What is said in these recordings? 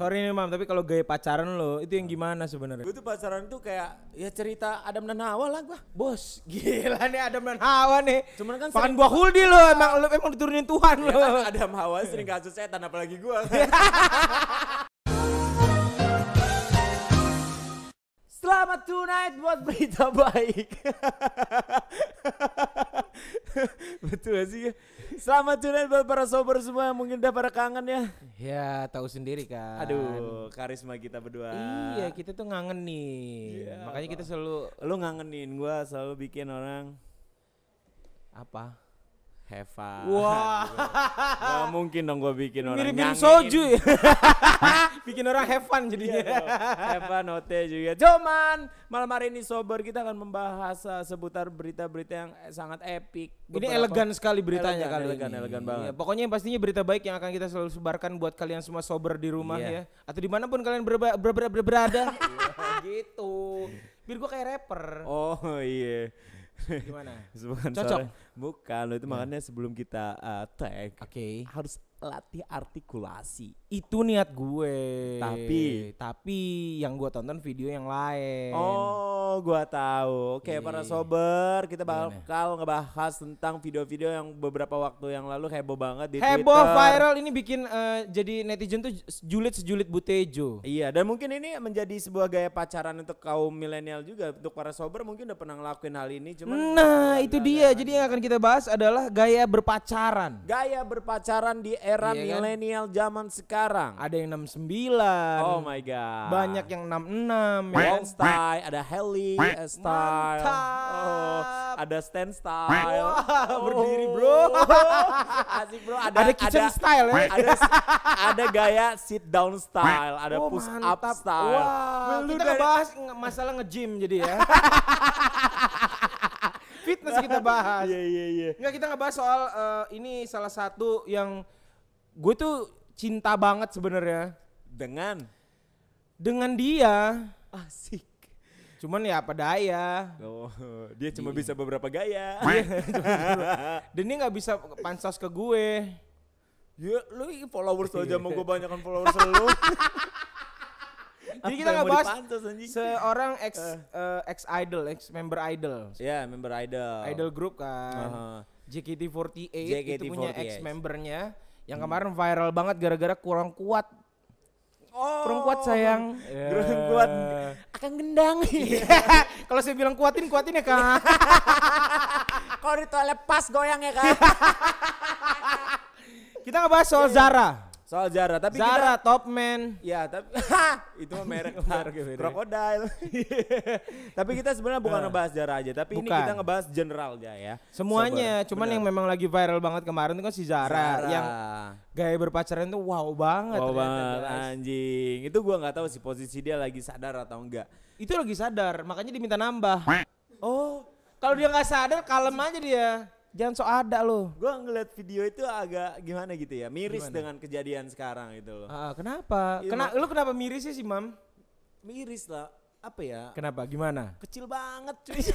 Sorry nih mam, tapi kalau gaya pacaran lo itu yang gimana sebenarnya? Gue tuh pacaran tuh kayak ya cerita Adam dan Hawa lah gua. Bos, gila nih Adam dan Hawa nih. Cuman kan Makan sering- buah huldi lo, emang lo emang diturunin Tuhan lo. Ya kan Adam Hawa sering kasus setan apalagi gua. Selamat tonight buat berita baik. Betul gak sih? Selamat tonight buat para sober semua yang mungkin udah pada kangen ya. Ya tahu sendiri kan. Aduh, karisma kita berdua. Iya kita tuh ngangen nih. Iya, Makanya kita selalu Lu ngangenin gua selalu bikin orang apa? Fun. Wah. Gak mungkin dong gua bikin orang Mirip-mirip nyangein. soju ya. Bikin orang Iya jadinya. have fun ote juga. Cuman malam hari ini sober kita akan membahas uh, seputar berita-berita yang eh, sangat epic. Ini Beberapa- elegan sekali beritanya Elegan, kali elegan, ini. elegan banget. Iya, pokoknya yang pastinya berita baik yang akan kita selalu sebarkan buat kalian semua sober di rumah Iya. ya, atau di mana pun kalian ber- ber- ber- berada. Iya, gitu. Biar gua kayak rapper. Oh iya. Gimana? Bukan Cocok? soalnya- Bukan, itu makanya sebelum kita uh, tag Oke. harus latih artikulasi. Itu niat gue. Tapi? tapi yang gua tonton video yang lain. Oh, gua tahu. Oke, para Iya. sober, kita Gimana? bakal ngebahas tentang video-video yang beberapa waktu yang lalu heboh banget di Heboh Twitter. viral ini bikin eh, jadi netizen tuh julid sejulit Butejo. Iya, dan mungkin ini menjadi sebuah gaya pacaran untuk kaum milenial juga. Untuk para sober mungkin udah pernah ngelakuin hal ini, cuman Nah, itu dia. Jadi yang akan kita bahas adalah gaya berpacaran. gaya berpacaran di era Iya kan? milenial zaman sekarang. Ada yang 69. Oh my god. Banyak yang 66 ya Long kan? style, ada heli uh, style, Mantap. oh, ada stand style, Wah, Oh. berdiri, bro. asik bro, ada Ada kitchen style ya. ada, ada gaya sit down style, ada Oh, push up mantap. style. Wah, Lu kita dari- nge- masalah nge-gym jadi ya. Fitness kita bahas. Iya iya iya. Enggak kita ngebahas soal eh, ini salah satu yang gue tuh cinta banget sebenarnya Dengan dengan dia. asik. Cuman ya apa daya. Oh, dia cuma bisa beberapa gaya. Dan dia nggak bisa pansos ke gue. ya, lu followers aja mau gue banyakan followers lu. Jadi kita ngebahas seorang ex eh, ex idol, ex member idol. Ya, member idol. Idol group kan. Aha. JKT48 itu JKT48. punya ex membernya yang kemarin viral banget gara-gara kurang kuat. Oh, Kurang kuat sayang. Kurang kuat. Akan gendang. Kalau saya bilang kuatin, kuatin ya kak. Kalau di toilet pas goyang ya kan. Kita ngebahas soal Zara. Soal Zara, tapi Zara top man. kita ya tapi itu mah merek beda. krokodil. tapi kita sebenarnya bukan ngebahas Zara aja, tapi ini Bukan. kita ngebahas general ya ya. Semuanya, Sober. cuman Benar. yang memang lagi viral banget kemarin itu kan si Zara, yang gaya berpacaran tuh wow banget. Wow banget guys. anjing. Itu gua nggak tahu sih posisi dia lagi sadar atau enggak. Itu lagi sadar, makanya diminta nambah. Oh, Kalau dia nggak sadar, kalem aja dia. Jangan so ada lo. gua ngeliat video itu agak gimana gitu ya, miris Gimana? dengan kejadian sekarang itu loh. Ah, kenapa? Iya, Kena, lu kenapa miris sih si Mam? Miris lah. Apa ya? Kenapa? Gimana? Kecil banget cuy.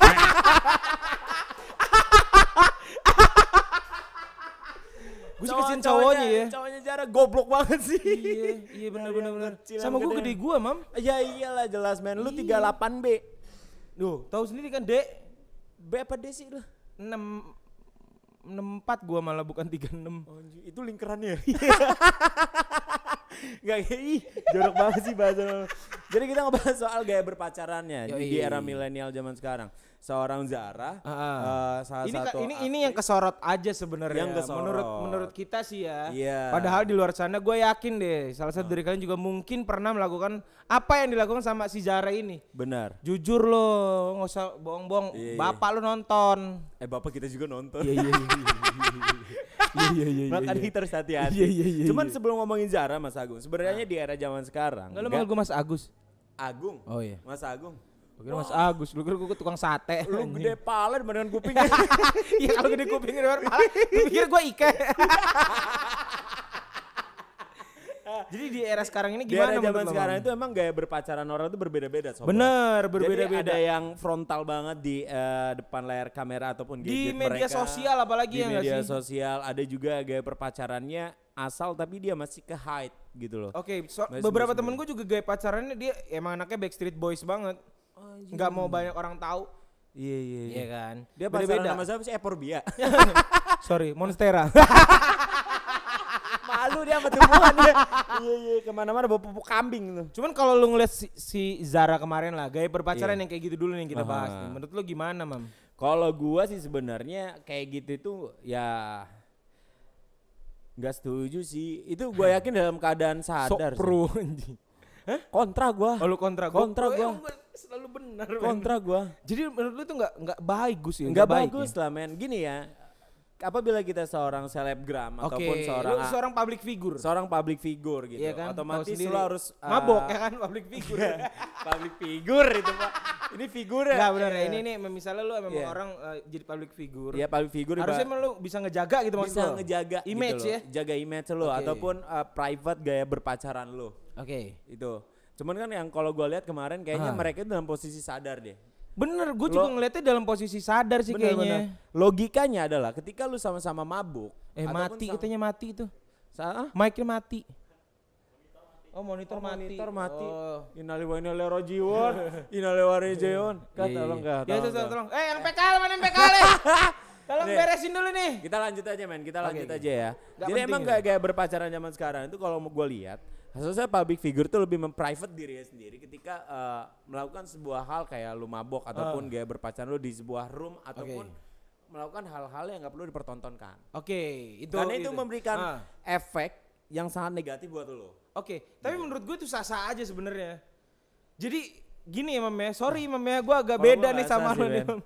Gue sih kesian cowoknya ya. Cowoknya Zara goblok banget sih. iya, iya bener bener bener. Sama gue gede. gede gua, Mam. Ya iyalah jelas men. Lu Iya. 38B. Duh, tahu sendiri kan, Dek. B apa D sih lu? 6 64 gua malah bukan 36. Oh, itu lingkarannya. Gak kayak ih, jorok banget sih bahasa. Jadi kita ngebahas soal gaya berpacarannya di, di Yoi. era milenial zaman sekarang. Seorang Zara, ah. eh, salah ini satu ini ini yang kesorot aja sebenarnya. Yang kesorot. Menurut menurut kita sih ya. Iya. Padahal di luar sana gue yakin deh, salah satu dari kalian juga mungkin pernah melakukan apa yang dilakukan sama si Zara ini. benar. Jujur lo, nggak usah bohong-bohong. Iya, iya. Bapak lo nonton. Eh bapak kita juga nonton. Iya iya iya. Iya iya iya. Makanya kita harus hati-hati. Iya, iya, iya, Cuman iya. sebelum ngomongin Zara Mas Agung, sebenarnya di era zaman sekarang. Enggak lo nggak- manggil gue Mas Agus. Agung. Oh iya. Mas Agung. Gue kira Mas Agus, lu kira gue tukang sate. Lu anjing. gede pala dibandingkan kuping. Iya kalau gede kuping di luar malah gue pikir gue Ike. Jadi di era sekarang ini Di gimana era zaman sekarang itu emang gaya berpacaran orang itu berbeda-beda sobat. Bener, Jadi berbeda-beda. ada yang frontal banget di eh, depan layar kamera ataupun Di media mereka. sosial apalagi di ya media sih? sosial ada juga gaya berpacarannya asal tapi dia masih ke hide gitu loh. Oke, so- Nggak beberapa temen gue juga gaya pacarannya dia emang anaknya Backstreet Boys banget. Nggak mau banyak orang tahu. Iya iya iya. Iya kan? Dia pacaran Beda-beda. sama siapa sih? Eporbia. Sorry, Monstera. Malu dia sama tumbuhan dia. Iya iya ke mana-mana bawa pupuk kambing tuh. Cuman kalau lu ngeliat si, si Zara kemarin lah, gaya berpacaran Iya. yang kayak gitu dulu nih yang kita bahas Aha. nih. Menurut lu gimana, Mam? Kalau gua sih sebenarnya kayak gitu itu ya nggak setuju sih. Itu gua yakin dalam keadaan Sok sadar. sih. pro anjing. Kontra gua. Oh, lu kontra gua. Kontra Oh, gua. emang selalu benar. men. Kontra gua. Jadi menurut lu tuh nggak nggak bagus ya? Nggak baik bagus ya? lah men. Gini ya. Apabila kita seorang selebgram Oke, ataupun seorang lu seorang public figure. seorang public figure gitu. Iya kan? Otomatis lu harus uh, mabok ya kan public figure. public figure itu Pak. Ini figure Enggak benar ya. Ini nih misalnya lu emang Iya. orang eh, jadi public figure. Iya public figure Harusnya emang lu bisa ngejaga gitu maksud bisa lu. ngejaga image gitu ya. Jaga image lo Oke. ataupun uh, private gaya berpacaran lo. Oke. Itu. Cuman kan yang kalau gua lihat kemarin kayaknya Ah. mereka itu dalam posisi sadar deh. Bener, gue juga ngeliatnya dalam posisi sadar sih Bener, kayaknya. bener. Logikanya adalah ketika lu sama-sama mabuk Eh mati, sama- katanya mati itu. Sa- ah? Mic-nya mati. Oh monitor Oh, mati. monitor mati. Oh. Inali wa inali rojiun, inali wa. Kak Iya, tolong iya. kak, Ya, tolong, tolong. Eh, yang PKL mana yang PKL? ya? Tolong Nih. beresin dulu nih. Kita lanjut aja men, kita lanjut oke. aja ya. Nggak Jadi emang ya? gaya, gaya berpacaran zaman sekarang itu kalau mau gue lihat, harusnya public figure tuh lebih memprivate dirinya sendiri ketika eh, melakukan sebuah hal kayak lu mabok ataupun gaya berpacaran lu di sebuah room ataupun melakukan hal-hal yang nggak perlu dipertontonkan. Oke, itu Karena itu memberikan Ah. efek yang sangat negatif buat lo. Oke, tapi menurut gue itu sah-sah aja sebenarnya. Jadi gini ya Mam ya, sorry Mam ya, gue agak Kalau beda nih sama sih, nih. Mam.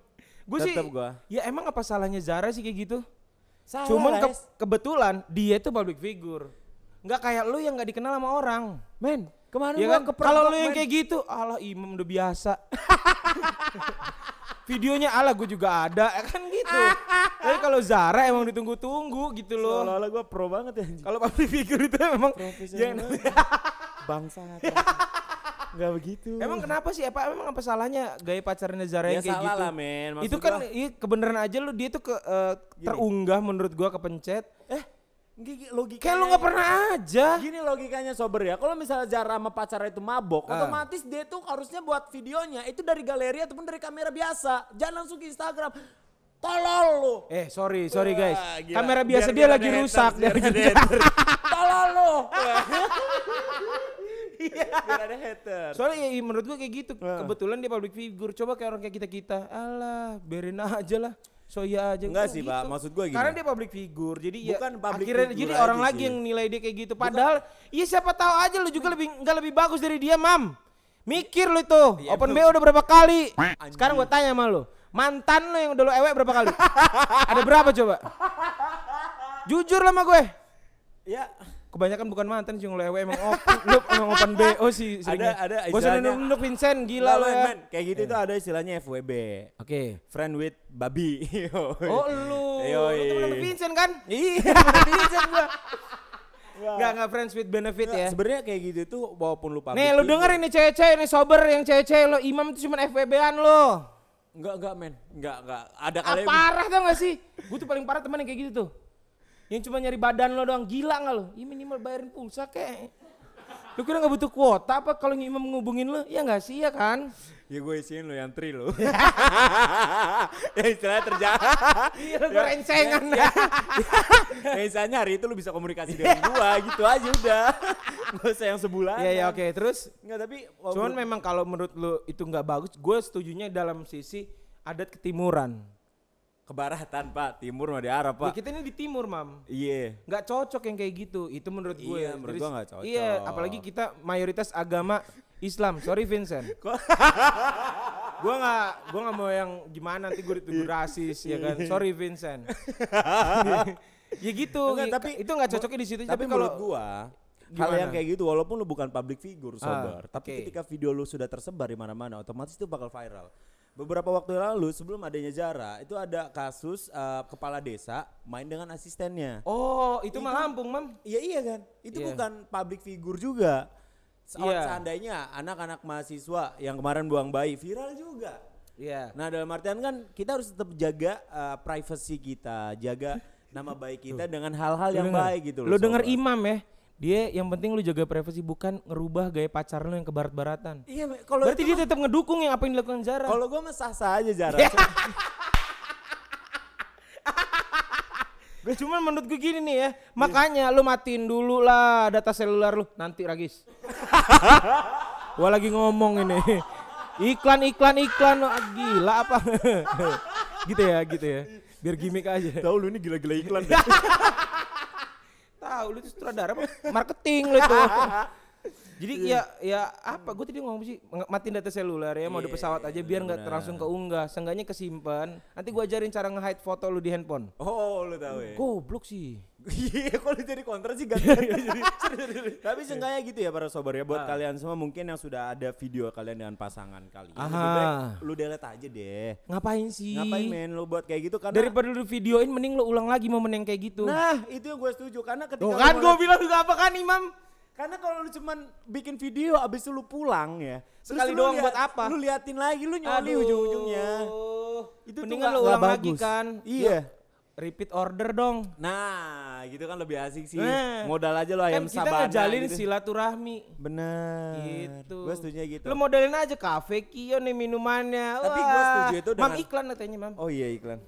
Gue sih, gua. ya emang apa salahnya Zara sih kayak gitu? Salah Cuman ke- kebetulan dia itu public figure. Nggak kayak lu yang nggak dikenal sama orang. men, kemarin Ya kan? Kalau lu yang kayak gitu, Allah imam udah biasa. Videonya ala gue juga ada, ya kan gitu. Tapi kalau Zara emang ditunggu-tunggu gitu loh. Seolah-olah gue pro banget ya anjing. Kalau public figure itu memang Profesional. yang Bangsa. Enggak begitu. Emang kenapa sih? Apa emang apa salahnya gaya pacarnya Zara ya yang kayak salah gitu? lah men. Maksud itu kan gua- iya, kebenaran aja lu dia tuh ke eh, terunggah menurut gua kepencet. eh logikanya Kayak lu nggak pernah aja. Gini logikanya sober ya. Kalau misalnya Zara sama pacarnya itu mabok, Ah. otomatis dia tuh harusnya buat videonya itu dari galeri ataupun dari kamera biasa. Jangan langsung ke Instagram. Tolol lu. Eh sorry sorry guys. Wah, gila. Kamera biasa Biar- dia lagi rusak. biar. Tolol lu. Biar ada haters. Soalnya ya, iya, menurut gua kayak gitu. Ah. Kebetulan dia public figure. Coba kayak orang kayak kita kita. Alah, biarin aja lah. So ya aja. Enggak sih, gitu. Pak. Maksud gua gini. Karena dia public figure. Jadi ya Bukan public akhirnya figure jadi orang sih. lagi yang nilai dia kayak gitu. Padahal iya siapa tahu aja lu juga lebih nggak lebih bagus dari dia, Mam. Mikir lu itu. Iya, Open. BO udah berapa kali? Anjing. Sekarang gua tanya sama lu. Mantan lu yang udah lu ewek berapa kali? Ada berapa coba? Jujur lah sama gue. Ya, Kebanyakan bukan mantan sih ewek emang open, lu emang open BO sih seringnya. ada Gua istilahnya- nunduk Vincent gila men, ya. Kayak gitu tuh ada istilahnya FWB. Oke. Friend with babi. Oh lu, Yoi. lu temen Vincent kan? Iya, Vincent gua. Enggak enggak friends with benefit Nggak, ya. Sebenarnya kayak gitu tuh walaupun lu Nih lu figure- denger ini cewek-cewek ini sober yang cewek-cewek lo imam itu cuma FWB-an lo. Enggak, enggak men. Enggak, enggak. Ada Ah, kali parah tau gak sih? Gue tuh paling parah teman yang kayak gitu tuh. Yang cuma nyari badan lo doang gila gak lo? Ya minimal bayarin pulsa kek. Lu kira gak butuh kuota apa kalau imam ngubungin lo? Ya gak sih ya kan? Ya gue isiin lo yang tri lo. ya istilahnya terjadi. Iya gue rencengan ya. ya istilahnya hari itu lu bisa komunikasi dengan gua gitu aja udah. Gak usah yang sebulan. Iya ya oke terus. Enggak tapi Cuman memang kalau menurut lu itu nggak bagus, gue setujunya dalam sisi adat ketimuran. Kebaratan Pak, timur mah di Arab Ya, Pak. kita ini di timur mam. Iya. nggak cocok yang kayak gitu itu menurut gue Iya, menurut gua nggak cocok. iya apalagi kita mayoritas agama Islam sorry Vincent gue nggak gue nggak mau yang gimana nanti gue dituduh rasis ya kan sorry Vincent ya gitu Enggak, i- tapi- itu nggak cocoknya di situ Tapi, tapi, kalau menurut gua hal Gimana? yang kayak gitu walaupun lu bukan public figure sober, Ah, tapi ketika video lu sudah tersebar di mana-mana otomatis itu bakal viral. Beberapa waktu lalu sebelum adanya Zara, itu ada kasus eh, kepala desa main dengan asistennya. oh itu mah Lampung mam Iya iya kan. Itu Iya. bukan public figure juga. Se- Iya. Seandainya anak-anak mahasiswa yang kemarin buang bayi viral juga. Iya Nah dalam artian kan kita harus tetap jaga uh, privacy kita, jaga nama baik kita dengan hal-hal yang denger- baik gitu loh. lu denger imam ya Dia yang penting lu jaga privasi bukan ngerubah gaya pacar lu yang ke barat-baratan. Iya, kalau Berarti dia tetap ngedukung yang apa yang dilakukan Zara. Kalau gue mah sah-sah aja jarak. Cuman menurut gue gini nih ya, makanya lu matiin dulu lah data seluler lu nanti Ragis. Gua lagi ngomong ini. Iklan iklan iklan Ah, gila apa? gitu ya, gitu ya. Biar gimmick aja. Tahu lu ini gila-gila iklan. Tahu lu itu sutradara? Marketing lu itu. Jadi ya ya apa gue tadi ngomong sih matiin data seluler ya mau di Iya, pesawat aja biar nggak benar. langsung keunggah. Seenggaknya kesimpan. Nanti gua ajarin cara nge-hide foto lu di handphone. oh, lu tahu ya. Goblok sih. Iya, kalau jadi kontra sih jadi. Tapi seenggaknya gitu ya para sobat ya buat Ah. kalian semua mungkin yang sudah ada video kalian dengan pasangan kalian. Aha. Lu delete aja deh. Ngapain sih? Ngapain men lu buat kayak gitu karena Daripada lu videoin mending lu ulang lagi momen yang kayak gitu. Nah, itu yang gue setuju karena ketika Tuh kan gue bilang juga apa kan Imam? Karena kalau lu cuman bikin video abis itu lu pulang ya. Sekali doang liat- buat apa? Lu liatin lagi lu nyoli ujung-ujungnya. Itu Mendingan lu ulang lagi bagus. kan. Iya. Repeat order dong. Nah, gitu kan lebih asik sih. Nah. Modal aja lo ayam Kan kita sabana ngejalin gitu. silaturahmi. Bener. Gitu. Gue setuju gitu. Lu modelin aja kafe Kio nih minumannya. Tapi gua setuju itu Mam dengan- iklan katanya Mam. Oh iya iklan.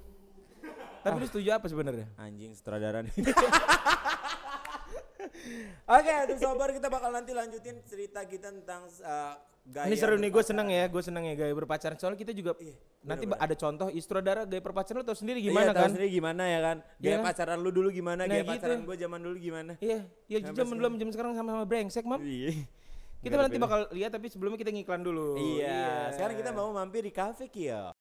Tapi lu setuju apa sebenarnya? Anjing sutradara nih. Oke, untuk sobar kita bakal nanti lanjutin cerita kita tentang uh, gaya. Ini seru nih, gue seneng ya, gue seneng ya gaya berpacaran. Soalnya kita juga nanti bener-bener. ada contoh istrodara gaya berpacaran lu tau sendiri Iya, gimana tahu kan? sendiri gimana ya kan? Iya Gaya kan? pacaran lu dulu gimana? Nah, Gaya gitu. pacaran gue zaman dulu gimana? Iya, ya Sampai zaman dulu sama jam sekarang sama-sama brengsek, Mam. Iya. Kita nanti bakal lihat tapi sebelumnya kita ngiklan dulu. Iya, sekarang kita mau mampir di kafe Kio.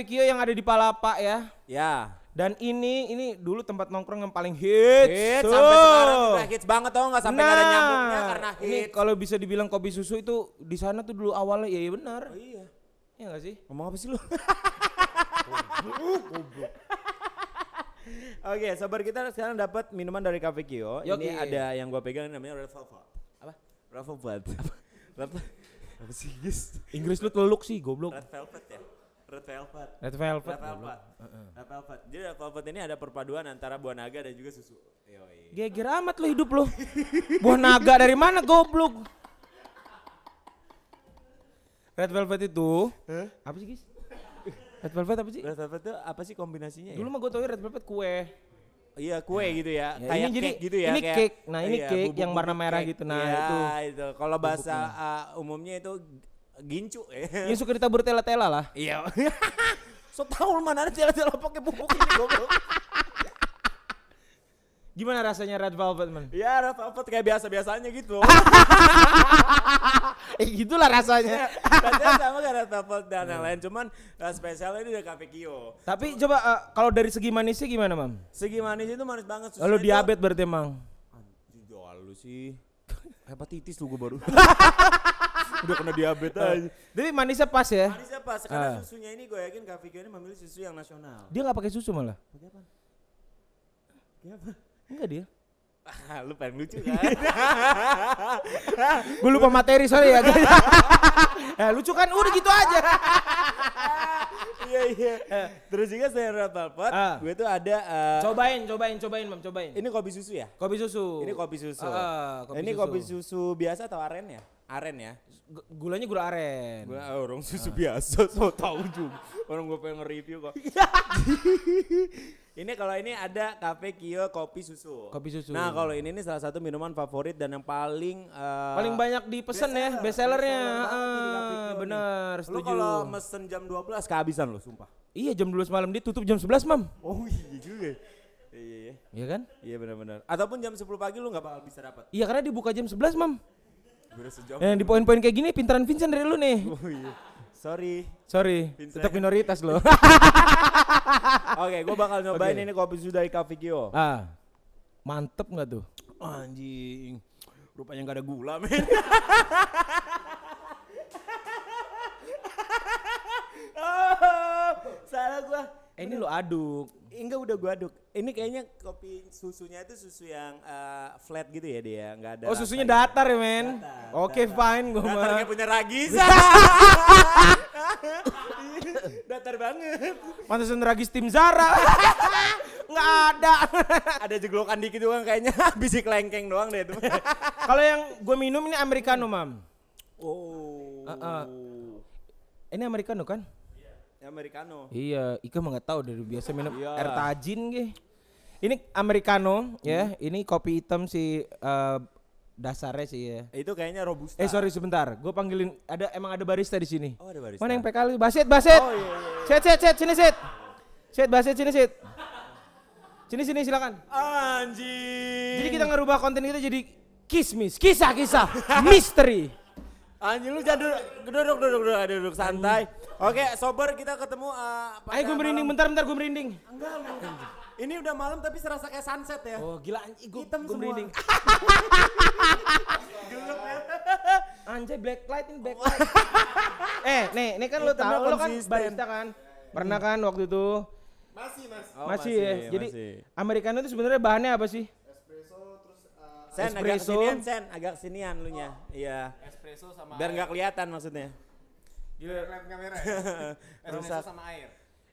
Nah, ini Kio yang ada di Palapa ya. Ya. Dan ini ini dulu tempat nongkrong yang paling hits. Hits Tuh. sampai sekarang juga hits banget tau nggak sampai nggak ada Nah, nyambungnya karena Ini hits. kalau bisa dibilang kopi susu itu di sana tuh dulu awalnya ya, iya benar. Oh iya. Iya gak sih? Ngomong apa sih lu? Oke, sabar kita sekarang dapat minuman dari Cafe Kio. Yoki. Ini ada yang gua pegang namanya Red Velvet. Apa? Red Velvet. Red apa sih guys? Inggris lu teluk sih, goblok. Red Velvet ya. Red Velvet. Red Velvet. Red Velvet. Red Velvet. Jadi Red Velvet ini ada perpaduan antara buah naga dan juga susu. Yoi. Geger amat lo hidup lo. Buah naga dari mana goblok? Red Velvet itu apa sih guys? Red Velvet apa sih? Red Velvet itu apa sih kombinasinya Dulu ya? mah gue tau Red Velvet kue. Iya kue gitu ya, Ya, kayak ini jadi- cake gitu ya. ini kayak- cake. Nah, ini iya, cake bubuk- yang warna merah cake. gitu. Nah, Iya, itu. itu. Kalau bahasa uh, umumnya itu gincu ya. Yang suka ditabur tela-tela lah. Iya. so tau lu mana ada tela-tela pakai bubuk ini goblok. Gimana rasanya Red Velvet man? Iya, Red Velvet kayak biasa-biasanya gitu. eh gitulah rasanya. Rasanya sama kayak Red Velvet dan yang lain, cuman uh, spesialnya ini dari Cafe Kio. Tapi coba eh, kalau dari segi manisnya gimana mam? Segi manis itu manis banget. Lalu diabetes berarti emang. Anjing jual lu sih. Hepatitis tuh gue baru. Udah kena diabetes aja. Tapi manisnya pas ya. Manisnya pas, karena Ah. susunya ini gue yakin Cafe Kio ini memilih susu yang nasional. Dia nggak pakai susu malah. Pakai apa? Pakai apa? Enggak dia. Ah, lu pengen lucu kan? Gue lupa materi sorry ya eh, lucu kan udah gitu aja. iya iya. Terus juga saya Red Velvet, Ah. gue tuh ada eh, cobain, cobain, cobain mam, cobain. ini kopi susu ya? kopi susu. Ini kopi susu. Ah, kopi ini susu. kopi susu biasa atau aren ya? Aren ya? Gu- Gulanya gula aren. Gue orang susu biasa, so tau juga. Orang gue pengen nge-review kok. ini kalau ini ada Cafe Kio kopi susu. Kopi susu. Nah kalau ini nih salah satu minuman favorit dan yang paling eh, Paling banyak dipesan ya, bestseller, bestsellernya. bestseller Ah, Kio nih. benar, Lu setuju. kalau mesen jam 12 kehabisan lo sumpah. Iya jam 12 malam dia tutup jam 11 mam. Oh iya juga. Iya iya. Iya kan? Iya benar-benar. Ataupun jam 10 pagi lu nggak bakal bisa dapat. Iya karena dibuka jam 11 mam. Gue udah sejam. Yang di poin-poin kayak gini pintaran Vincent dari lu nih. Oh iya. Sorry. Sorry, Vincent. tetap minoritas loh. Oke, gue bakal nyobain Oke. ini kopi susu dari Cafe Kio. ah, mantep nggak tuh? Anjing. Rupanya nggak ada gula, men. oh, salah gua. Eh, ini lo aduk. Enggak udah gua aduk. Ini kayaknya kopi susunya itu susu yang eh, flat gitu ya dia, nggak ada. Oh susunya datar ya men. Oke fine gue Datar mah. kayak punya ragis. datar banget. Pantesan ragis tim Zara. Nggak ada. Ada jeglokan dikit doang kayaknya bisik lengkeng doang deh itu. Kalau yang gue minum ini americano mam. oh. Heeh. Ini americano kan? Americano. Iya, Ika mah nggak tahu dari biasa minum Iya. air tajin ge. Ini americano ya, ini kopi hitam si eh, dasarnya sih ya. Itu kayaknya robusta. Eh sorry sebentar, gue panggilin ada emang ada barista di sini. Oh, ada barista. Mana yang PKL? Baset, baset. Oh iya iya. Set, set, set, sini set. Set, baset, sini set. Sini, sini silakan. Anjing. Jadi kita ngerubah konten kita jadi kismis, kisah-kisah, misteri. Anjing lu jangan duduk, duduk, duduk, duduk, duduk, santai. Oke, sober kita ketemu uh, pada Ayo gue merinding, bentar, bentar gue merinding. Enggak, lu. Ini udah malam tapi serasa kayak sunset ya. Oh gila anjing, gue Hitam semua. merinding. Anjay black light ini black Oh. light. eh, nih, nih kan lo Hitamnya tahu lo kan barista kan. Pernah kan waktu itu? Masih mas. Oh, masih, ya. Jadi americano itu sebenarnya bahannya apa sih? Espresso Sen agak espresso. sinian, Sen, agak sinian lu nya. Iya. espresso sama Biar nggak kelihatan maksudnya. Gila, kelihatan kamera ya. espresso sama air.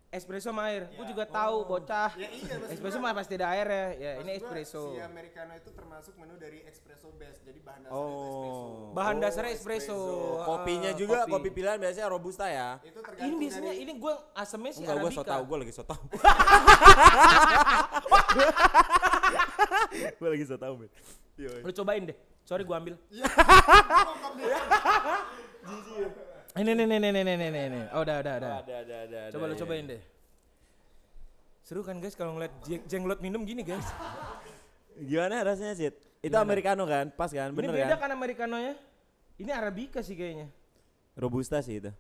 Espresso sama air. Gue juga tahu bocah. Ya iya. Espresso mah pasti ada air ya. Ya, Maksud ini espresso. Si americano itu termasuk menu dari espresso base. Jadi bahan dasarnya itu espresso. Oh. Bahan dasarnya espresso. Kopinya Ah, juga kopi. pilihan biasanya robusta ya. Itu Ini tergantung biasanya dari ini gue asemnya sih Enggak, gue so arabica. tau, gue lagi so tau. gue lagi so tau. Iya, Lu cobain deh. Sorry gue ambil. Iya. Ini nih nih nih nih nih nih nih, nih. Oh udah udah udah. Ada, ada, ada. Coba lu iya. cobain deh. Seru kan guys kalau ngeliat jeng- jenglot minum gini guys. Gimana rasanya, Sid? Itu Gimana? americano kan? Pas kan? Ini Bener beda kan? kan americanonya? Ini arabica sih kayaknya. Robusta sih itu.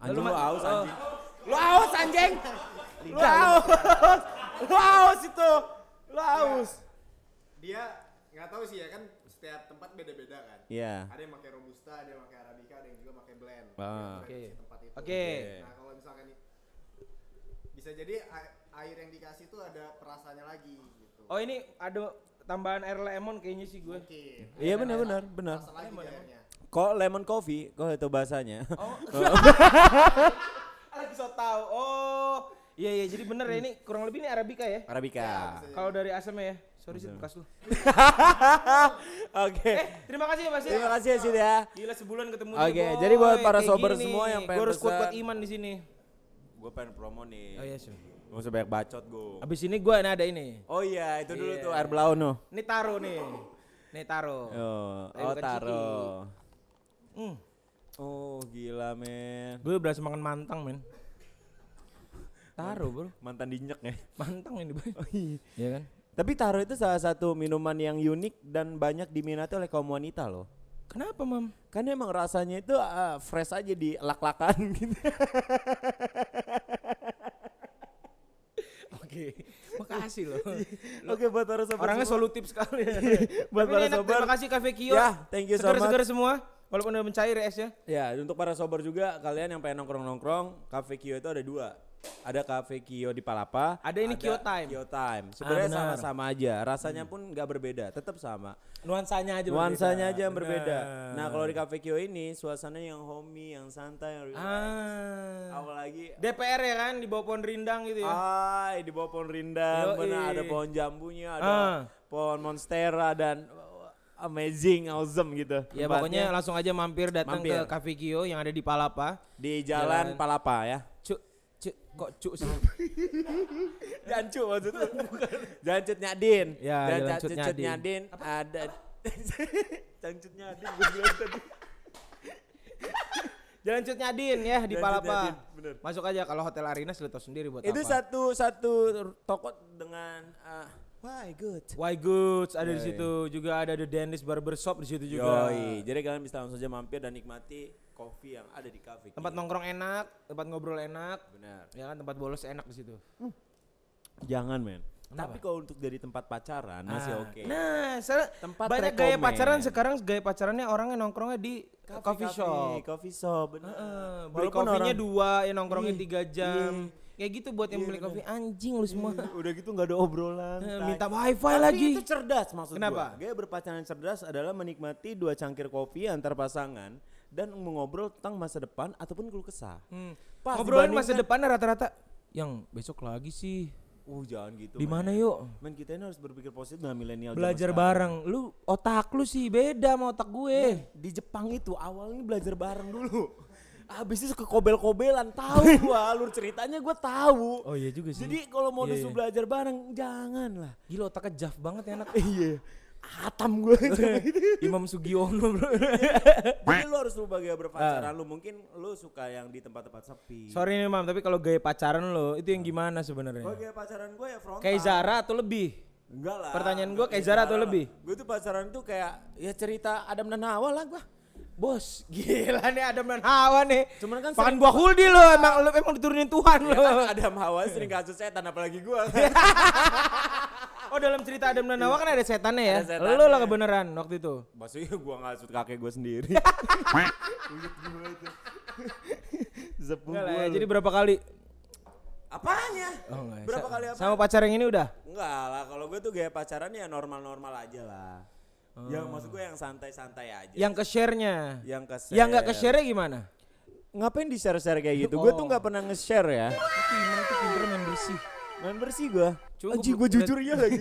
Anjing lu aus oh. anjing. Lu aus anjing. Lu aus. Lu aus itu. Lu aus. dia nggak tahu sih ya kan setiap tempat beda-beda kan. Iya. Ada yang pakai robusta, ada yang pakai arabica, ada yang juga pakai blend. Ah. Yang Oke. si tempat itu. Oke. Nah kalau misalkan nih bisa jadi air yang dikasih itu ada perasaannya lagi gitu. Oh ini ada tambahan air lemon kayaknya sih gue. Oke. Iya benar benar benar. Kok lemon coffee? Kok itu bahasanya? Oh. Lagi so tau. Oh. Iya iya jadi bener ya ini kurang lebih ini arabica ya. Arabica. Kalau dari asemnya ya. Sorry sih bekas lu. Oke. Eh, terima kasih ya Mas ya. Terima kasih ya Sid ya. Gila sebulan ketemu Oke, jadi buat para sober semua yang pengen gue harus kuat kuat pesan. iman di sini. Gue pengen promo nih. Oh iya sih. Gak usah banyak bacot gue. Abis ini gue ada ini. Oh iya, itu dulu Iya. tuh air blau no. Ini taro nih. Nih taro. Oh, Eh, oh taro. Hmm. Oh gila men. Gue berhasil makan mantang men. Taro bro. Mantan dinyek ya. Mantang ini boy. Oh iya. Iya kan? Tapi taro itu salah satu minuman yang unik dan banyak diminati oleh kaum wanita loh. Kenapa mam? Kan emang rasanya itu ah, fresh aja di lak-lakan gitu. Oke. Makasih loh. Oke buat para sobat Orangnya semua. solutif sekali. Buat Tapi para enak, sober. Terima kasih Cafe Kio. Ya, thank you so much. Seger-seger semua. Walaupun udah mencair ya es ya. Ya, untuk para sober juga kalian yang pengen nongkrong-nongkrong, Cafe Kio itu ada dua. Ada Cafe Kio di Palapa. Ada ini Kio Time. Kio Time. Sebenarnya Ah. Hmm. sama-sama aja. Rasanya pun nggak berbeda, tetap sama. Nuansanya aja Nuansanya berbeda. aja yang berbeda. Nah, kalau di Cafe Kio ini suasana yang homey, yang santai, yang relax. Ah. Apalagi DPR ya kan di bawah pohon rindang gitu ya. Ah, di bawah pohon rindang, Yoi. benar ada pohon jambunya, ada Ah. pohon monstera dan amazing, awesome gitu. Ya tempatnya. pokoknya langsung aja mampir datang Mampir. ke Cafe Kio yang ada di Palapa. di Jalan, Jalan- Palapa ya. Kok cuk sih? Jangan cu maksudnya. Jangan cut nyadin. Ya, Jangan Jalan cut Cut cut Nyadin. Ada. Jangan cut nyadin. gue bilang tadi. Jalan Cut Nyadin ya di Jalan Palapa. Nyadin. Masuk aja kalau Hotel Arena sudah tahu sendiri buat Itu apa. satu satu toko dengan uh, why good. Why Goods ada di situ juga ada The Dentist Barber Shop di situ juga. Yoi. Jadi kalian bisa langsung saja mampir dan nikmati kopi yang ada di cafe. Tempat nongkrong enak, tempat ngobrol enak, Benar. ya kan tempat bolos enak di situ. Jangan men. Kenapa? Tapi kalau untuk jadi tempat pacaran masih Ah, oke. Nah, se- Tempat banyak gaya rekomen. pacaran sekarang gaya pacarannya orangnya nongkrongnya di Cafe, coffee shop. Coffee shop benar. Heeh, beli kopinya orang- dua, ya nongkrongnya Ih, tiga jam. iya. Kayak gitu buat yang beli kopi anjing lu semua. Udah gitu nggak ada obrolan. Tai. Minta wifi Tapi lagi. itu cerdas maksud Kenapa? gua. Gaya berpacaran cerdas adalah menikmati dua cangkir kopi antar pasangan dan mengobrol tentang masa depan ataupun keluh kesah. Hmm. Pas Ngobrolin masa depan rata-rata yang besok lagi sih. Uh jangan gitu. Di mana yuk? Men kita ini harus berpikir positif dengan milenial. Belajar bareng. Lu otak lu sih beda sama otak gue. Di Jepang itu awalnya belajar bareng dulu. Habis itu ke kobel-kobelan tahu gua alur ceritanya gua tahu. Oh iya juga sih. Jadi kalau mau disuruh iya. belajar bareng jangan lah. Gila otaknya jaf banget ya anak. Iya. Hatam gue Imam Sugiono bro. Jadi lu harus rubah gaya berpacaran lu. Mungkin lu suka yang di tempat-tempat sepi. Sorry nih mam, tapi kalau gaya pacaran lo itu yang gimana Kalau sebenarnya? gaya pacaran gue ya frontal. Kayak Zara atau lebih? Enggak lah. Pertanyaan gua kayak Zara atau lebih? Gue tuh pacaran tuh kayak ya cerita Adam dan Hawa lah gua. Bos, gila nih Adam dan Hawa nih. Cuman kan sering- buah huldi lo, emang lo emang diturunin Tuhan Ya lo. kan Adam Hawa sering kasus setan apalagi gua. Oh dalam cerita Adam dan Hawa kan ada setannya ya? Ada setannya. Lo lah kebenaran waktu itu. Maksudnya gua ngasut kakek gua sendiri. Enggak gua ya, lu. jadi berapa kali? Apanya? Oh, enggak ya. Berapa Sa- kali apa? Sama pacar yang ini udah? Enggak lah, kalau gue tuh gaya pacaran ya normal-normal aja lah. Yang maksud gue yang santai-santai aja. Yang ke share-nya. yang ke Yang nggak ke share gimana? Ngapain di share-share kayak gitu? Gue tuh Oh. nggak pernah nge-share ya. Tapi gimana tuh pinter bersih. Main bersih gue. Cuma gua gue jujur ya lagi.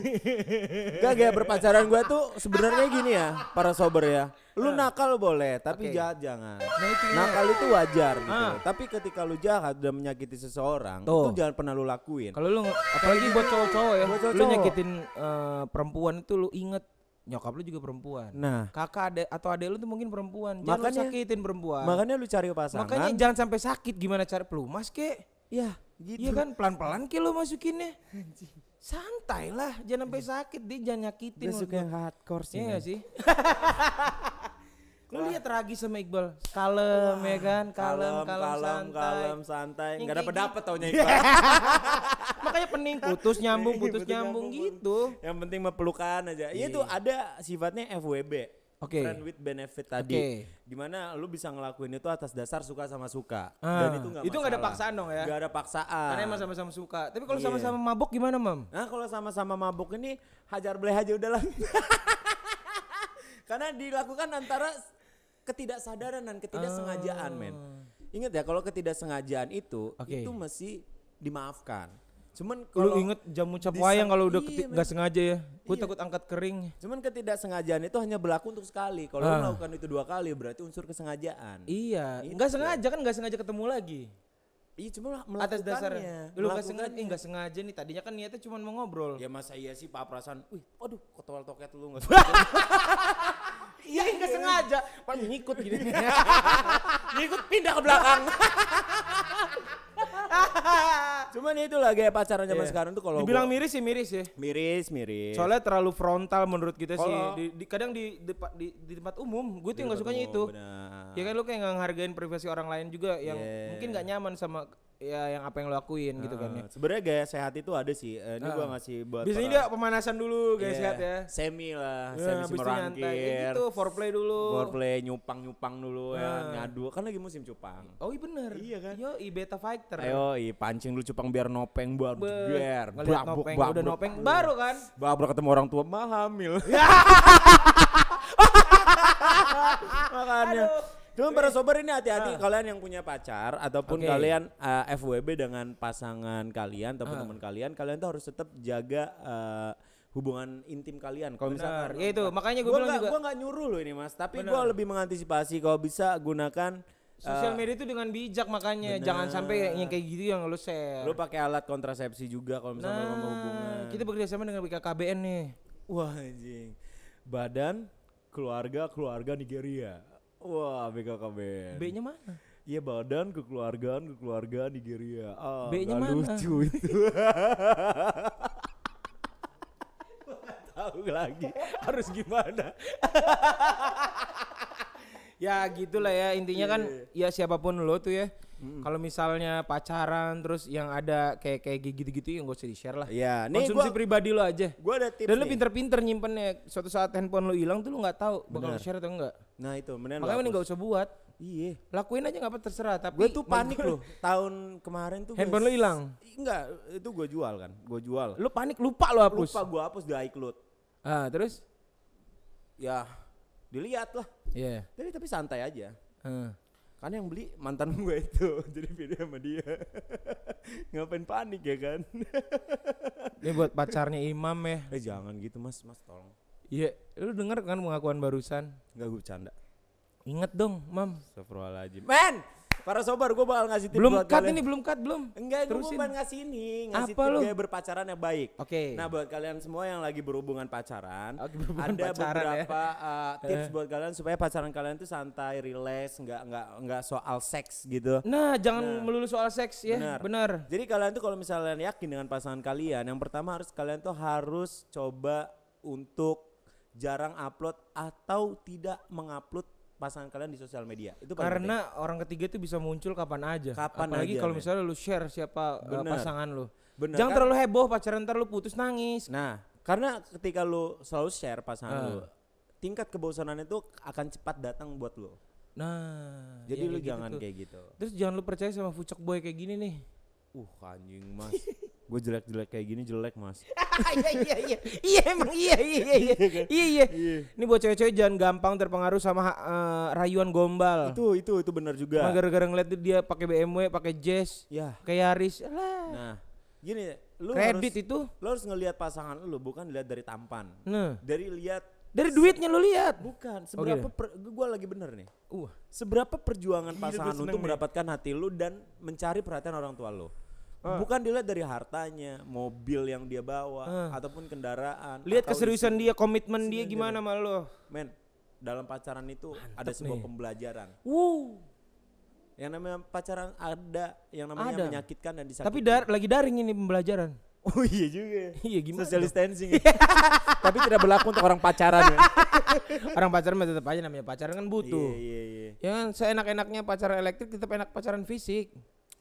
Gak gaya berpacaran gue tuh sebenarnya gini ya, para sober ya. Lu nakal boleh, tapi Oke. jahat jangan. Nah itu ya. Nakal itu wajar gitu. Ah. Tapi ketika lu jahat dan menyakiti seseorang, Tuh. itu jangan pernah lu lakuin. Kalau lu apalagi buat cowok-cowok ya, Buat lu cowok-cowok. nyakitin eh, perempuan itu lu inget nyokap lu juga perempuan. Nah, Kakak adek atau adek lu tuh mungkin perempuan. Jangan lu Makanya- sakitin perempuan. makanya lu cari pasangan. Makanya jangan sampai sakit gimana cara pelumas kek. ya, gitu. Iya kan pelan-pelan ke lo masukinnya. Santai lah, jangan sampai sakit dia jangan nyakitin. Menurut suka yang hardcore sih. Iya sih? Lu lihat Ragi sama Iqbal, kalem ya kan, kalem, kalem, kalem, santai. kalem, santai. Yang Gak kayak dapet dapet gitu. taunya Iqbal. Makanya pening putus nyambung, putus Putus nyambung nyambung, gitu. Yang penting mepelukan aja. Iya tuh ada sifatnya FWB. Oke. Friend with benefit tadi. Oke. Di mana lu bisa ngelakuin itu atas dasar suka sama suka. Ah, Dan itu gak itu nggak ada paksaan dong ya? Gak ada paksaan. Karena emang sama-sama suka. Tapi kalau Iya. sama-sama mabok gimana, Mam? Nah kalau sama-sama mabuk ini hajar beleh aja udahlah. Karena dilakukan antara ketidaksadaran dan ketidaksengajaan men. Ingat ya kalau ketidaksengajaan itu Oke. itu masih dimaafkan. Cuman Lu kalau inget jamu cap wayang kalau udah iya, nggak sengaja ya. Gue Iya. takut angkat kering. Cuman ketidaksengajaan itu hanya berlaku untuk sekali. Kalau Ah. lu melakukan itu dua kali berarti unsur kesengajaan. Iya, Itu. nggak sengaja kan nggak sengaja ketemu lagi. Iya cuma Atas dasar melakukannya. lu nggak sengaja, eh, nggak sengaja nih. Tadinya kan niatnya cuma mau ngobrol. Ya masa iya sih Pak Prasan. Wih, waduh, kotol toket lu enggak Iya, nggak sengaja. Paling ngikut gini. Ngikut pindah ke belakang. Cuman itulah gaya pacaran zaman Iya. sekarang tuh kalau Dibilang gua- miris sih miris ya. miris, miris. Soalnya terlalu frontal menurut kita sih. Kalau- Di, di- kadang di, depa- di, di tempat umum, gue tuh Di nggak sukanya umum, itu. benar. Ya kan lu kayak nggak ngehargain privasi orang lain juga yang Yeah. mungkin nggak nyaman sama ya yang apa yang lo lakuin gitu kan ya. Ah, Sebenarnya gaya sehat itu ada sih. Eh, ini Ah. gua ngasih buat Biasanya para- dia pemanasan dulu guys Iya, sehat ya. Semi lah, Ya, semi nyantai. Ya merangkir. gitu, foreplay dulu. Foreplay nyupang-nyupang dulu ya, Ah. ngadu. Kan lagi musim cupang. Oh iya bener. Iya kan? Yo, i beta fighter. Ayo, i pancing dulu cupang biar nopeng Be- jeger. ngeliat Babuk, nopeng, babuk. udah nopeng baru kan. Babrak ketemu orang tua mah hamil. Makanya. Cuma para sober ini hati-hati kalian yang punya pacar ataupun Oke. kalian uh, FWB dengan pasangan kalian ataupun Ah. teman kalian, kalian tuh harus tetap jaga uh, hubungan intim kalian. Kalau misalkan Ya itu, makanya gue bilang nggak- juga gua nggak nyuruh loh ini mas, tapi gua lebih mengantisipasi kalau bisa gunakan sosial uh, media itu dengan bijak makanya benar. jangan sampai yang kayak gitu yang lo share. lu pakai alat kontrasepsi juga kalau misalnya mau hubungan. Nah, kita bekerja sama dengan BKKBN nih. Wah anjing. Badan Keluarga Keluarga Nigeria. Wah BKKBN. B-nya mana? Iya badan kekeluargaan keluarga Nigeria. Ah, B-nya mana? lucu itu. Tahu lagi harus gimana. Ya gitulah ya intinya kan Iya. ya siapa pun lo tuh ya. Kalau misalnya pacaran terus yang ada kayak kayak gitu-gitu ya nggak usah di-share lah. Ya, nih Konsumsi gua pribadi lo aja. gua ada tips Dan lu nih. pinter-pinter nyimpennya. Suatu saat handphone lo hilang tuh lu nggak tahu bakal share atau enggak. Nah itu Makanya mending nggak usah buat. Iya. Lakuin aja nggak apa terserah, tapi Gue tuh panik loh. Tahun kemarin tuh. Handphone lu gua- hilang. Enggak, itu gue jual kan. Gue jual. Lu panik lupa lu hapus. Lupa gue hapus di iCloud. Ah, terus? Ya, dilihat lah. Iya. Tapi tapi santai aja. Ah. Kan yang beli mantan gue itu. Jadi beda sama dia. Ngapain panik ya kan? Ini buat pacarnya Imam ya. eh jangan gitu mas, mas tolong. Iya, lu denger kan pengakuan barusan? Enggak gue bercanda. Ingat dong, Mam. Astagfirullahaladzim. Men! Para sobar gue bakal ngasih tips Belum buat cut kalian. ini, belum cut belum. Enggak, gue mau ngasih ini, ngasih Apa tips lu? gaya berpacaran yang baik. Oke. Nah buat kalian semua yang lagi berhubungan pacaran, Oke, berhubungan ada pacaran ya. beberapa uh, tips Eh. buat kalian supaya pacaran kalian tuh santai, relax, nggak nggak nggak soal seks gitu. Nah, jangan Nah. melulu soal seks ya. Benar. Benar. Jadi kalian tuh kalau misalnya yakin dengan pasangan kalian, yang pertama harus kalian tuh harus coba untuk jarang upload atau tidak mengupload pasangan kalian di sosial media. Itu paling penting. Karena orang ketiga itu bisa muncul kapan aja. Kapan Apalagi kalau misalnya lu share siapa uh, Bener. pasangan lu. Bener, Jangan kan? terlalu heboh pacaran ntar lu putus nangis. Nah, karena ketika lu selalu share pasangan Ah. lu, tingkat kebosanan itu akan cepat datang buat lu. Nah, Jadi ya lu kayak gitu jangan tuh. kayak gitu. Terus jangan lu percaya sama fucok boy kayak gini nih. Uh anjing mas, gue jelek-jelek kayak gini jelek mas. Iya iya iya. Iya emang iya iya iya. Iya iya. Ini buat cewek-cewek jangan gampang terpengaruh sama eh, rayuan gombal. itu itu itu benar juga. Gara-gara ngeliat dia pakai BMW, pakai Jazz, Ya, kayak Yaris. Nah gini, lu Kredit harus, itu. lu harus ngelihat pasangan lu bukan lihat dari tampan, Nah, dari lihat dari duitnya lu lihat. bukan Oh, seberapa gitu. per, gue lagi bener nih. Uh, Seberapa perjuangan Gila, pasangan gua seneng untuk mendapatkan hati lu dan mencari perhatian orang tua lu. Bukan dilihat dari hartanya, mobil yang dia bawa, Ah. ataupun kendaraan. lihat keseriusan dia, komitmen dia gimana sama lo. Men, dalam pacaran itu ada sebuah nih. pembelajaran. Wow. Yang namanya pacaran ada, yang namanya Ada. menyakitkan dan disakiti. Tapi dar lagi daring ini pembelajaran. Oh iya juga. Iya gimana? Social distancing. ya. Tapi tidak berlaku untuk orang pacaran ya. Orang pacaran mah tetap aja namanya pacaran kan butuh. Iya iya iya. Ya kan seenak-enaknya pacaran elektrik tetap enak pacaran fisik.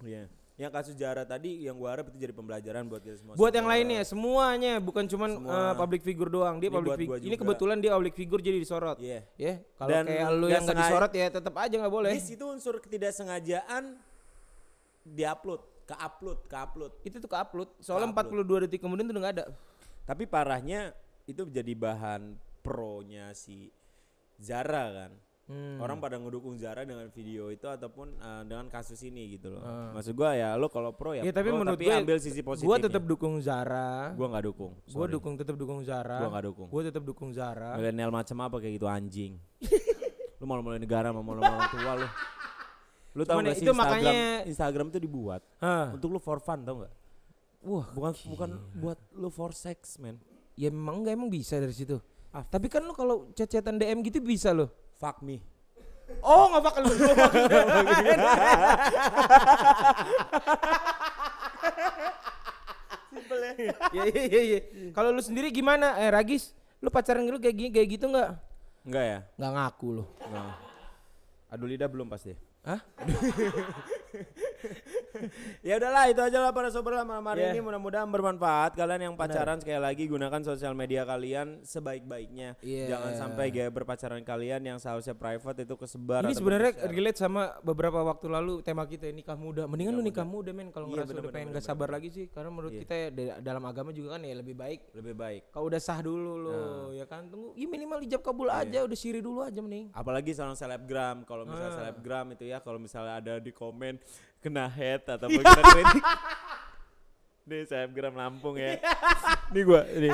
Iya. Yang kasus Jara tadi yang gua harap itu jadi pembelajaran buat kita semua. Buat yang lainnya semuanya bukan cuman Semua. eh, public figure doang. Dia Ini public figure. Ini kebetulan dia public figure jadi disorot. Iya. Ya, kalau Dan kayak lu yang nggak sengaja- disorot ya tetap aja nggak boleh. Dis itu unsur ketidaksengajaan diupload, ke upload, ke upload. Itu tuh ke-upload. Soalnya Ke-upload. 42 detik kemudian tuh nggak ada. Tapi parahnya itu jadi bahan pro-nya si Zara kan. Hmm. Orang pada ngedukung Zara dengan video itu ataupun eh, dengan kasus ini gitu loh. Ah. Maksud gua ya lo kalau pro ya, Ya, tapi pro, menurut tapi gue ambil sisi positifnya. Gua tetap dukung Zara. gua nggak dukung. Sorry. dukung tetap dukung Zara. Gua nggak dukung. Gue tetap dukung Zara. Milenial macam apa kayak gitu anjing. lu malu maluin negara sama malu orang tua lu. Lu tau gak sih itu Instagram, makanya- Instagram tuh dibuat Hah. untuk lu for fun tau gak? Wah, Bukan bukan buat lu for sex men. ya memang enggak emang bisa dari situ. Ah. Tapi kan lu kalau chat-chatan DM gitu bisa loh. Fuck me. Oh, nggak bakal lu. ya iya iya iya. Kalau lu sendiri gimana? Eh Ragis, lu pacaran lu kayak gini kayak gitu nggak? Enggak ya? Nggak ngaku lu. Nah. Adu lidah belum pasti. Hah? ya udahlah itu aja lah para sobat malam hari Yeah. ini mudah-mudahan bermanfaat. Kalian yang pacaran sekali lagi gunakan sosial media kalian sebaik-baiknya. Yeah. jangan sampai gaya berpacaran kalian yang seharusnya private itu kesebar Ini sebenarnya relate sama beberapa waktu lalu tema kita nikah muda. Mendingan lu nikah muda men kalau Iya, ngerasa bener, udah bener, pengen bener, gak sabar lagi sih. Karena menurut kita ya da- dalam agama juga kan ya lebih baik. Lebih baik. Kalau udah sah dulu lo ya kan? Tunggu ya minimal ijab kabul aja udah siri dulu aja mending. Apalagi seorang selebgram. Kalau misalnya Ah. selebgram itu ya kalau misalnya ada di komen kena head atau kita kritik nih selebgram Lampung ya. Nih gua nih.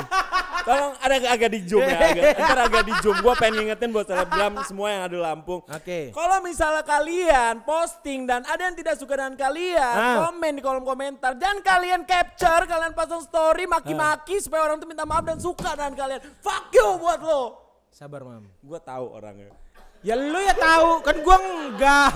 Tolong ada agak di zoom ya? Agak, ntar agak di zoom. Gua pengen ngingetin buat selebgram semua yang ada di Lampung. Oke. Kalau misalnya kalian posting dan ada yang tidak suka dengan kalian, Ah. komen di kolom komentar. Dan kalian capture, kalian pasang story maki-maki supaya orang tuh minta maaf dan suka dengan kalian. Fuck you buat lo. sabar mam. Gua tahu orangnya. ya lu ya tahu. Kan gua enggak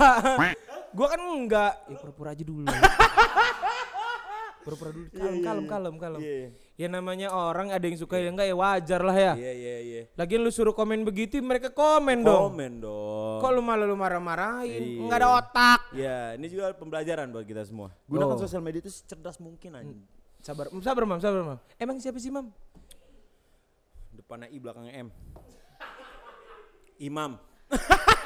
gua kan enggak ya pura-pura aja dulu pura-pura dulu kalem kalem kalem kalem Iya. ya namanya orang ada yang suka ya enggak ya wajar lah ya Iya iya iya. lagian lu suruh komen begitu mereka komen dong Komen dong. kok lu malah lu marah-marahin Iya. enggak ada otak Ya, ini juga pembelajaran buat kita semua. Gunakan Oh. sosial media itu secerdas mungkin aja. sabar sabar mam sabar mam emang siapa sih mam Depannya I, belakangnya M. Imam.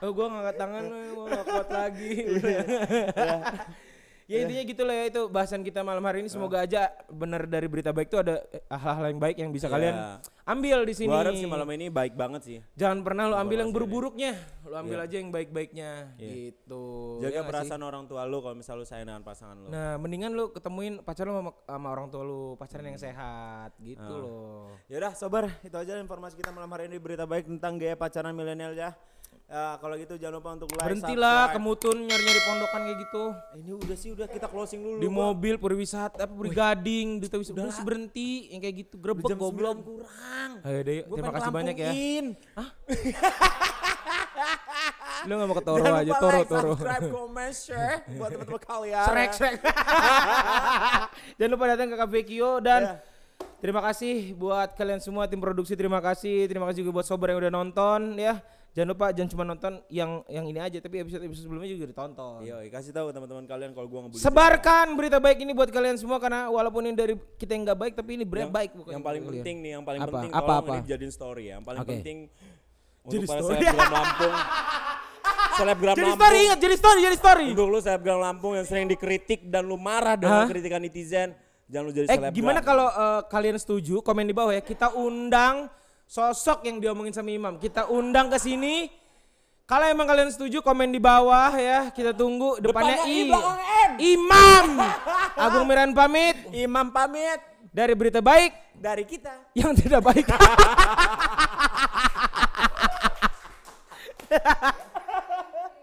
Oh gua ngangkat tangan, gua gak kuat lagi. ya intinya gitu lah ya itu bahasan kita malam hari ini semoga aja benar dari berita baik itu ada eh, hal-hal yang baik yang bisa Iya. kalian ambil di sini. Gua harap sih malam ini baik banget sih. Jangan pernah lu ambil yang buruk-buruknya, lu ambil Iya. aja yang baik-baiknya Iya. gitu. Jaga Ya nggak sih? perasaan orang tua lu kalau misal lu sayang dengan pasangan lu. Nah, mendingan lu ketemuin pacar lu sama, sama orang tua lu, pacaran yang sehat gitu Ah. loh. Yaudah sobar, itu aja informasi kita malam hari ini berita baik tentang gaya pacaran milenial ya. Eh, kalau gitu jangan lupa untuk like, Berhentilah subscribe. kemutun nyari-nyari pondokan kayak gitu. Ini udah sih udah kita closing dulu. Di Gua. mobil pariwisata apa brigading duta wisata Udah berhenti yang kayak gitu grebek jam goblok. 9 kurang. Ayo deh, terima kasih banyak ya. lampuin. Lu gak mau ke Toro aja, Toro like, Toro. subscribe, comment, share buat teman-teman kalian. Srek srek. Jangan lupa datang ke Cafe Kio dan Ya. terima kasih buat kalian semua tim produksi terima kasih. Terima kasih juga buat sober yang udah nonton ya. Jangan lupa jangan cuma nonton yang yang ini aja tapi episode episode sebelumnya juga ditonton. Iya, kasih tahu teman-teman kalian kalau gua ngebully. Sebarkan berita baik ini buat kalian semua karena walaupun ini dari kita yang nggak baik tapi ini berita yang, baik bukan yang paling kalian. penting nih, yang paling Apa? penting Apa, tolong apa? ini dijadiin story ya. Yang paling Oke. penting Jadi untuk para story. selebgram Lampung. selebgram Jadi Lampung. story ingat, jadi story, jadi story. Untuk lu selebgram Lampung yang sering dikritik dan lu marah dengan Hah? kritikan netizen, jangan lu jadi Eh selebgram. gimana kalau eh, kalian setuju komen di bawah ya kita undang sosok yang diomongin sama Imam. Kita undang ke sini. Kalau emang kalian setuju komen di bawah ya. Kita tunggu depannya, Depannya I, I. Imam! Agung Miran pamit. Imam pamit. Dari berita baik. Dari kita. yang tidak baik.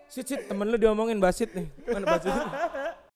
Sit, sit, temen lu diomongin basit nih. Mana basit?